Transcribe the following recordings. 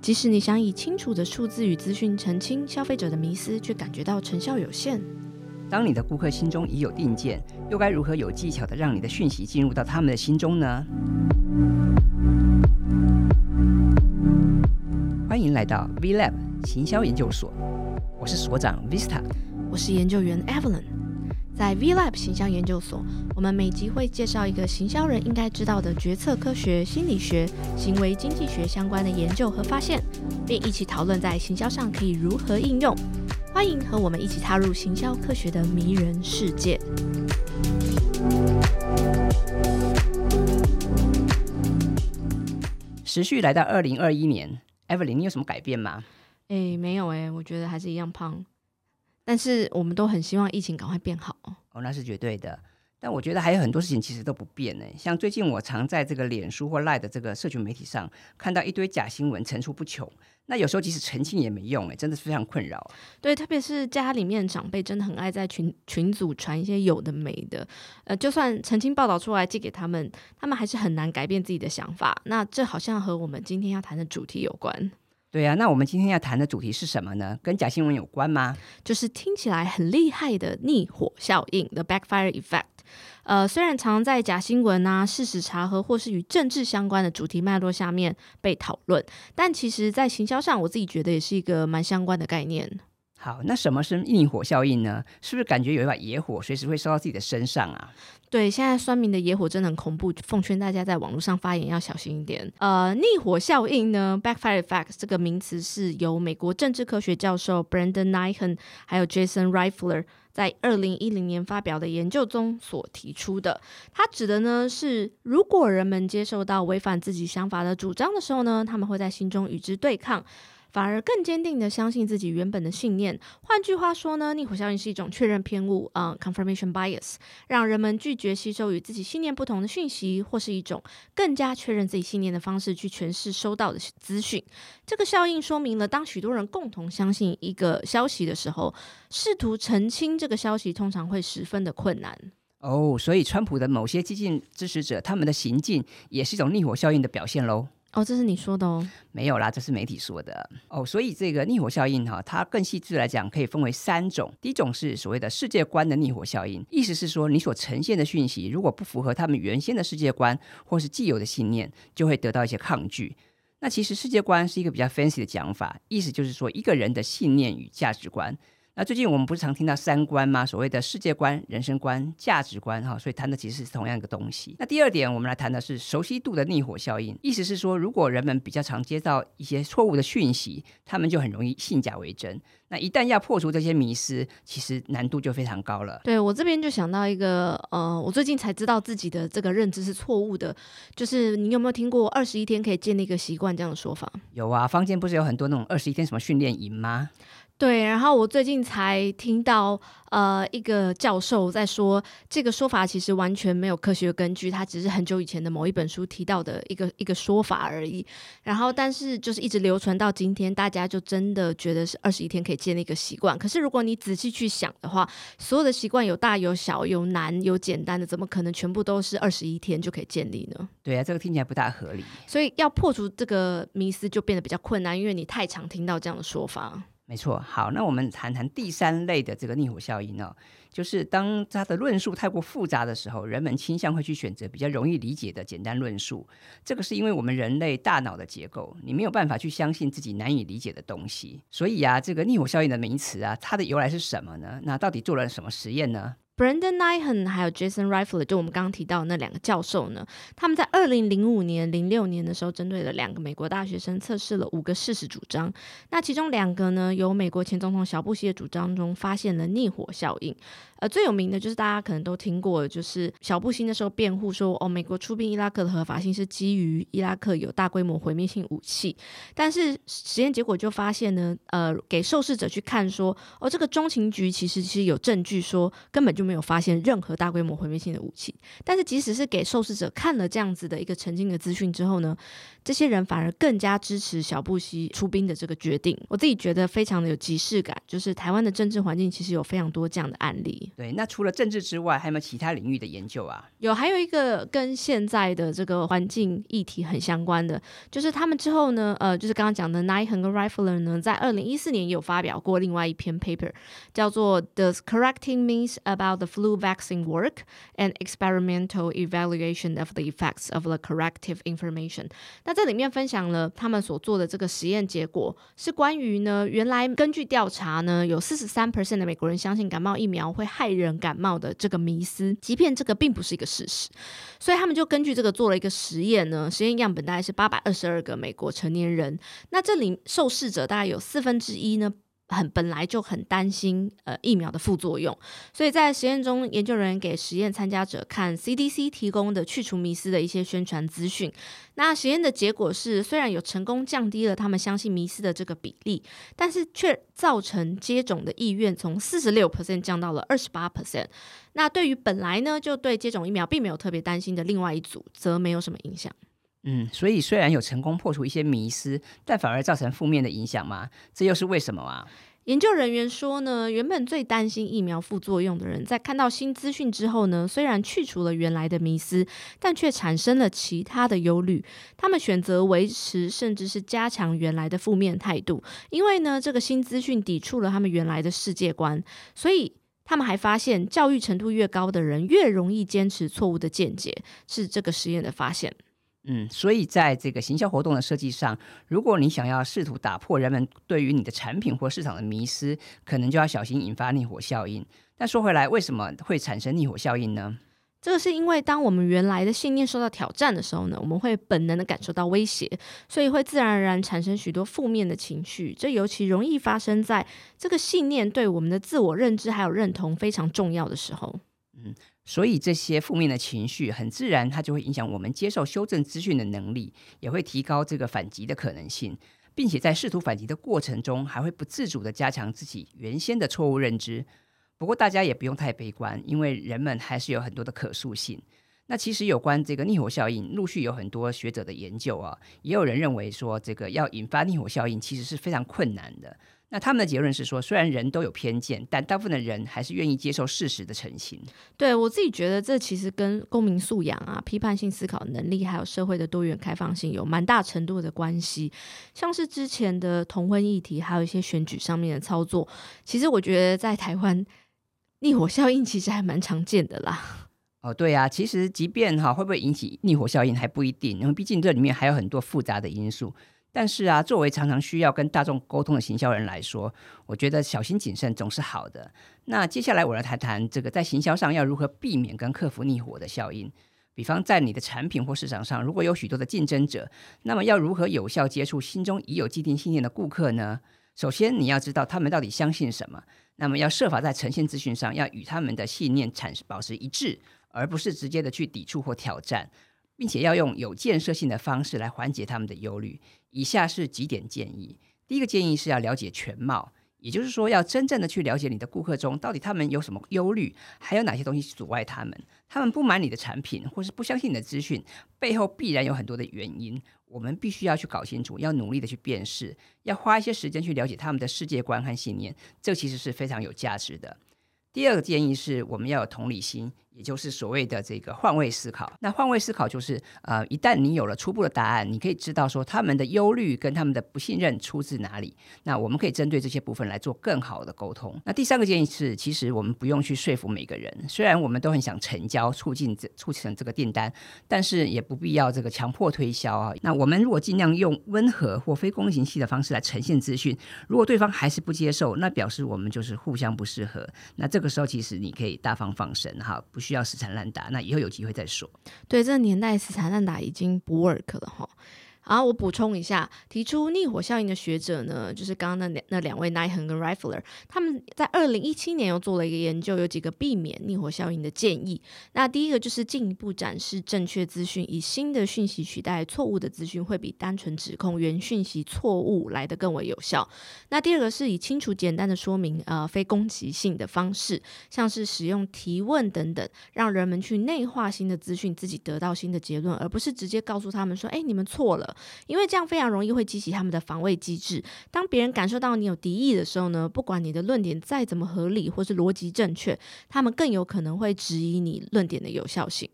即使你想以清楚的数字与资讯澄清消费者的迷思，却感觉到成效有限。当你的顾客心中已有定见，又该如何有技巧的让你的讯息进入到他们的心中呢？欢迎来到 V Lab 行销研究所，我是所长 Vista，我是研究员 Evelyn。在 V Lab 形象研究所，我们每集会介绍一个行销人应该知道的决策科学、心理学、行为经济学相关的研究和发现，并一起讨论在行销上可以如何应用。欢迎和我们一起踏入行销科学的迷人世界。时序来到二零二一年，Evelyn，你有什么改变吗？诶，没有诶，我觉得还是一样胖。但是我们都很希望疫情赶快变好哦，那是绝对的。但我觉得还有很多事情其实都不变呢。像最近我常在这个脸书或 Line 的这个社群媒体上看到一堆假新闻层出不穷，那有时候即使澄清也没用哎，真的是非常困扰。对，特别是家里面长辈真的很爱在群群组传一些有的没的，呃，就算澄清报道出来寄给他们，他们还是很难改变自己的想法。那这好像和我们今天要谈的主题有关。对啊，那我们今天要谈的主题是什么呢？跟假新闻有关吗？就是听起来很厉害的逆火效应 （the backfire effect）。呃，虽然常在假新闻啊、事实查核或是与政治相关的主题脉络下面被讨论，但其实，在行销上，我自己觉得也是一个蛮相关的概念。好，那什么是逆火效应呢？是不是感觉有一把野火随时会烧到自己的身上啊？对，现在酸民的野火真的很恐怖，奉劝大家在网络上发言要小心一点。呃，逆火效应呢，backfire effect 这个名词是由美国政治科学教授 Brandon Nyhan 还有 Jason Rifler 在二零一零年发表的研究中所提出的。它指的呢是，如果人们接受到违反自己想法的主张的时候呢，他们会在心中与之对抗。反而更坚定的相信自己原本的信念。换句话说呢，逆火效应是一种确认偏误，嗯，confirmation bias，让人们拒绝吸收与自己信念不同的讯息，或是一种更加确认自己信念的方式去诠释收到的资讯。这个效应说明了，当许多人共同相信一个消息的时候，试图澄清这个消息通常会十分的困难。哦，所以川普的某些激进支持者，他们的行径也是一种逆火效应的表现喽。哦，这是你说的哦，没有啦，这是媒体说的哦。所以这个逆火效应哈，它更细致来讲可以分为三种。第一种是所谓的世界观的逆火效应，意思是说你所呈现的讯息如果不符合他们原先的世界观或是既有的信念，就会得到一些抗拒。那其实世界观是一个比较 fancy 的讲法，意思就是说一个人的信念与价值观。那最近我们不是常听到三观吗？所谓的世界观、人生观、价值观，哈，所以谈的其实是同样一个东西。那第二点，我们来谈的是熟悉度的逆火效应，意思是说，如果人们比较常接到一些错误的讯息，他们就很容易信假为真。那一旦要破除这些迷思，其实难度就非常高了。对我这边就想到一个，呃，我最近才知道自己的这个认知是错误的，就是你有没有听过二十一天可以建立一个习惯这样的说法？有啊，坊间不是有很多那种二十一天什么训练营吗？对，然后我最近才听到，呃，一个教授在说，这个说法其实完全没有科学根据，它只是很久以前的某一本书提到的一个一个说法而已。然后，但是就是一直流传到今天，大家就真的觉得是二十一天可以建立一个习惯。可是，如果你仔细去想的话，所有的习惯有大有小，有难有简单的，怎么可能全部都是二十一天就可以建立呢？对啊，这个听起来不大合理。所以，要破除这个迷思就变得比较困难，因为你太常听到这样的说法。没错，好，那我们谈谈第三类的这个逆火效应哦，就是当它的论述太过复杂的时候，人们倾向会去选择比较容易理解的简单论述。这个是因为我们人类大脑的结构，你没有办法去相信自己难以理解的东西。所以啊，这个逆火效应的名词啊，它的由来是什么呢？那到底做了什么实验呢？Brandon Nyhan 还有 Jason Rifle，就我们刚刚提到那两个教授呢，他们在二零零五年、零六年的时候，针对了两个美国大学生测试了五个事实主张。那其中两个呢，由美国前总统小布希的主张中发现了逆火效应。呃，最有名的就是大家可能都听过，就是小布希那时候辩护说，哦，美国出兵伊拉克的合法性是基于伊拉克有大规模毁灭性武器。但是实验结果就发现呢，呃，给受试者去看说，哦，这个中情局其实其实有证据说根本就。没有发现任何大规模毁灭性的武器。但是，即使是给受试者看了这样子的一个澄清的资讯之后呢，这些人反而更加支持小布希出兵的这个决定。我自己觉得非常的有即视感，就是台湾的政治环境其实有非常多这样的案例。对，那除了政治之外，还有没有其他领域的研究啊？有，还有一个跟现在的这个环境议题很相关的，就是他们之后呢，呃，就是刚刚讲的 Nine 和 Rifler 呢，在二零一四年也有发表过另外一篇 paper，叫做 Does correcting means about the flu vaccine work and experimental evaluation of the effects of the corrective information。那这里面分享了他们所做的这个实验结果，是关于呢，原来根据调查呢，有四十三 percent 的美国人相信感冒疫苗会害人感冒的这个迷思，即便这个并不是一个事实。所以他们就根据这个做了一个实验呢，实验样本大概是八百二十二个美国成年人，那这里受试者大概有四分之一呢。很本来就很担心呃疫苗的副作用，所以在实验中，研究人员给实验参加者看 CDC 提供的去除迷思的一些宣传资讯。那实验的结果是，虽然有成功降低了他们相信迷思的这个比例，但是却造成接种的意愿从四十六 percent 降到了二十八 percent。那对于本来呢就对接种疫苗并没有特别担心的另外一组，则没有什么影响。嗯，所以虽然有成功破除一些迷思，但反而造成负面的影响吗？这又是为什么啊？研究人员说呢，原本最担心疫苗副作用的人，在看到新资讯之后呢，虽然去除了原来的迷思，但却产生了其他的忧虑。他们选择维持甚至是加强原来的负面态度，因为呢，这个新资讯抵触了他们原来的世界观。所以他们还发现，教育程度越高的人，越容易坚持错误的见解，是这个实验的发现。嗯，所以在这个行销活动的设计上，如果你想要试图打破人们对于你的产品或市场的迷思，可能就要小心引发逆火效应。但说回来，为什么会产生逆火效应呢？这个是因为当我们原来的信念受到挑战的时候呢，我们会本能的感受到威胁，所以会自然而然产生许多负面的情绪。这尤其容易发生在这个信念对我们的自我认知还有认同非常重要的时候。嗯。所以这些负面的情绪很自然，它就会影响我们接受修正资讯的能力，也会提高这个反击的可能性，并且在试图反击的过程中，还会不自主的加强自己原先的错误认知。不过大家也不用太悲观，因为人们还是有很多的可塑性。那其实有关这个逆火效应，陆续有很多学者的研究啊，也有人认为说，这个要引发逆火效应，其实是非常困难的。那他们的结论是说，虽然人都有偏见，但大部分的人还是愿意接受事实的澄清。对我自己觉得，这其实跟公民素养啊、批判性思考能力，还有社会的多元开放性有蛮大程度的关系。像是之前的同婚议题，还有一些选举上面的操作，其实我觉得在台湾 逆火效应其实还蛮常见的啦。哦，对啊，其实即便哈会不会引起逆火效应还不一定，因为毕竟这里面还有很多复杂的因素。但是啊，作为常常需要跟大众沟通的行销人来说，我觉得小心谨慎总是好的。那接下来我来谈谈这个在行销上要如何避免跟克服逆火的效应。比方在你的产品或市场上，如果有许多的竞争者，那么要如何有效接触心中已有既定信念的顾客呢？首先你要知道他们到底相信什么，那么要设法在呈现资讯上要与他们的信念产保持一致，而不是直接的去抵触或挑战。并且要用有建设性的方式来缓解他们的忧虑。以下是几点建议：第一个建议是要了解全貌，也就是说，要真正的去了解你的顾客中到底他们有什么忧虑，还有哪些东西阻碍他们。他们不买你的产品，或是不相信你的资讯，背后必然有很多的原因。我们必须要去搞清楚，要努力的去辨识，要花一些时间去了解他们的世界观和信念。这其实是非常有价值的。第二个建议是我们要有同理心。也就是所谓的这个换位思考。那换位思考就是，呃，一旦你有了初步的答案，你可以知道说他们的忧虑跟他们的不信任出自哪里。那我们可以针对这些部分来做更好的沟通。那第三个建议是，其实我们不用去说服每个人。虽然我们都很想成交，促进这促成这个订单，但是也不必要这个强迫推销啊。那我们如果尽量用温和或非攻击性的方式来呈现资讯，如果对方还是不接受，那表示我们就是互相不适合。那这个时候其实你可以大方放生哈，不。需要死缠烂打，那以后有机会再说。对，这个年代死缠烂打已经不 work 了哈。好，我补充一下，提出逆火效应的学者呢，就是刚刚那两那两位 n i h e n 跟 Rifler，他们在二零一七年又做了一个研究，有几个避免逆火效应的建议。那第一个就是进一步展示正确资讯，以新的讯息取代错误的资讯，会比单纯指控原讯息错误来的更为有效。那第二个是以清楚简单的说明，呃，非攻击性的方式，像是使用提问等等，让人们去内化新的资讯，自己得到新的结论，而不是直接告诉他们说，哎，你们错了。因为这样非常容易会激起他们的防卫机制。当别人感受到你有敌意的时候呢，不管你的论点再怎么合理或是逻辑正确，他们更有可能会质疑你论点的有效性。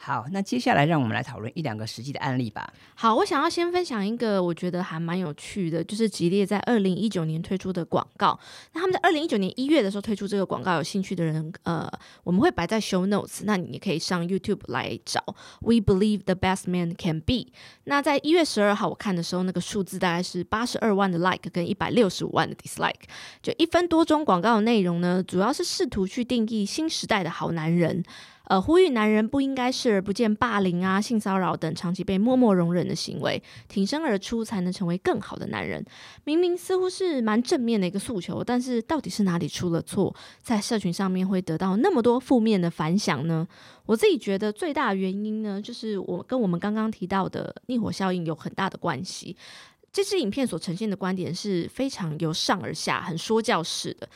好，那接下来让我们来讨论一两个实际的案例吧。好，我想要先分享一个我觉得还蛮有趣的，就是吉列在二零一九年推出的广告。那他们在二零一九年一月的时候推出这个广告，有兴趣的人，呃，我们会摆在 show notes，那你可以上 YouTube 来找。We believe the best man can be。那在一月十二号我看的时候，那个数字大概是八十二万的 like 跟一百六十五万的 dislike。就一分多钟广告的内容呢，主要是试图去定义新时代的好男人。呃，呼吁男人不应该视而不见霸凌啊、性骚扰等长期被默默容忍的行为，挺身而出才能成为更好的男人。明明似乎是蛮正面的一个诉求，但是到底是哪里出了错，在社群上面会得到那么多负面的反响呢？我自己觉得最大原因呢，就是我跟我们刚刚提到的逆火效应有很大的关系。这支影片所呈现的观点是非常由上而下、很说教式的。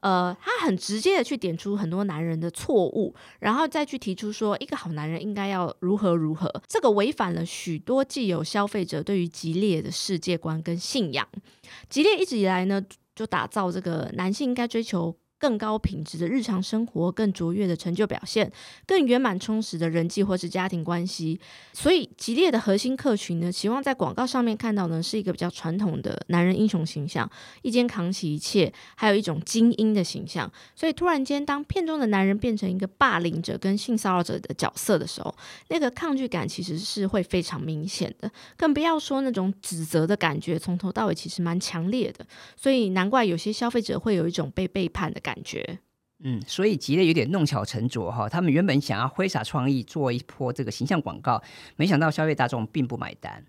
呃，他很直接的去点出很多男人的错误，然后再去提出说一个好男人应该要如何如何，这个违反了许多既有消费者对于吉列的世界观跟信仰。吉列一直以来呢，就打造这个男性应该追求。更高品质的日常生活，更卓越的成就表现，更圆满充实的人际或是家庭关系。所以，吉列的核心客群呢，期望在广告上面看到呢，是一个比较传统的男人英雄形象，一肩扛起一切，还有一种精英的形象。所以，突然间，当片中的男人变成一个霸凌者跟性骚扰者的角色的时候，那个抗拒感其实是会非常明显的。更不要说那种指责的感觉，从头到尾其实蛮强烈的。所以，难怪有些消费者会有一种被背叛的感。感觉，嗯，所以吉列有点弄巧成拙哈。他们原本想要挥洒创意做一波这个形象广告，没想到消费大众并不买单。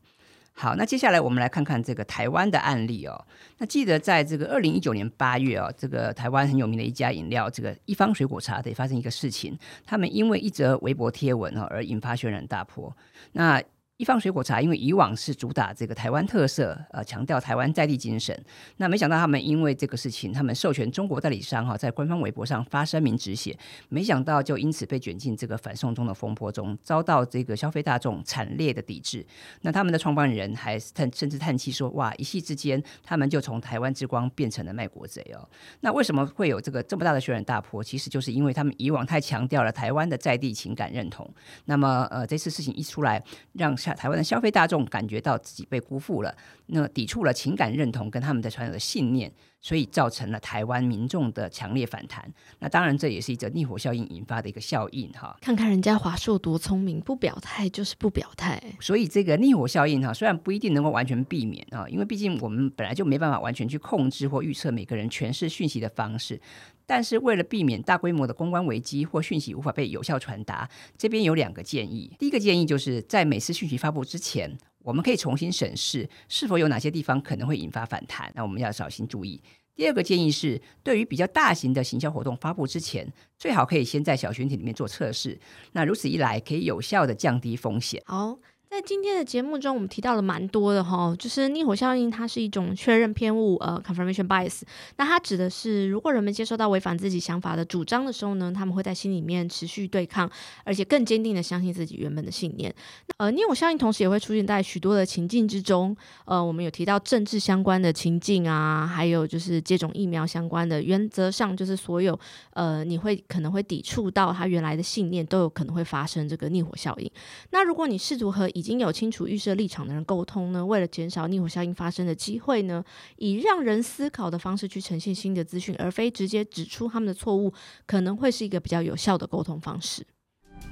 好，那接下来我们来看看这个台湾的案例哦。那记得在这个二零一九年八月哦，这个台湾很有名的一家饮料，这个一方水果茶得发生一个事情，他们因为一则微博贴文哈而引发轩然大波。那一方水果茶，因为以往是主打这个台湾特色，呃，强调台湾在地精神。那没想到他们因为这个事情，他们授权中国代理商哈，在官方微博上发声明止血，没想到就因此被卷进这个反送中的风波中，遭到这个消费大众惨烈的抵制。那他们的创办人还叹甚至叹气说：“哇，一夕之间，他们就从台湾之光变成了卖国贼哦。”那为什么会有这个这么大的轩然大波？其实就是因为他们以往太强调了台湾的在地情感认同。那么，呃，这次事情一出来，让下。台湾的消费大众感觉到自己被辜负了，那抵触了情感认同跟他们的传统的信念。所以造成了台湾民众的强烈反弹。那当然，这也是一则逆火效应引发的一个效应哈。看看人家华硕多聪明，不表态就是不表态。所以这个逆火效应哈，虽然不一定能够完全避免啊，因为毕竟我们本来就没办法完全去控制或预测每个人诠释讯息的方式。但是为了避免大规模的公关危机或讯息无法被有效传达，这边有两个建议。第一个建议就是在每次讯息发布之前。我们可以重新审视是否有哪些地方可能会引发反弹，那我们要小心注意。第二个建议是，对于比较大型的行销活动发布之前，最好可以先在小群体里面做测试，那如此一来可以有效的降低风险。好。在今天的节目中，我们提到了蛮多的哈，就是逆火效应，它是一种确认偏误，呃，confirmation bias。那它指的是，如果人们接收到违反自己想法的主张的时候呢，他们会在心里面持续对抗，而且更坚定的相信自己原本的信念。呃，逆火效应同时也会出现在许多的情境之中，呃，我们有提到政治相关的情境啊，还有就是接种疫苗相关的，原则上就是所有呃，你会可能会抵触到他原来的信念，都有可能会发生这个逆火效应。那如果你试图和已经有清楚预设立场的人沟通呢？为了减少逆火效应发生的机会呢，以让人思考的方式去呈现新的资讯，而非直接指出他们的错误，可能会是一个比较有效的沟通方式。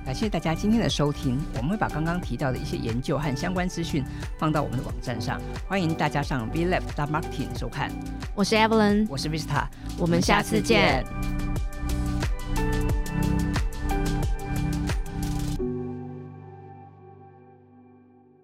感谢大家今天的收听，我们会把刚刚提到的一些研究和相关资讯放到我们的网站上，欢迎大家上 v l a b Marketing 收看。我是 Evelyn，我是 Vista，我们下次见。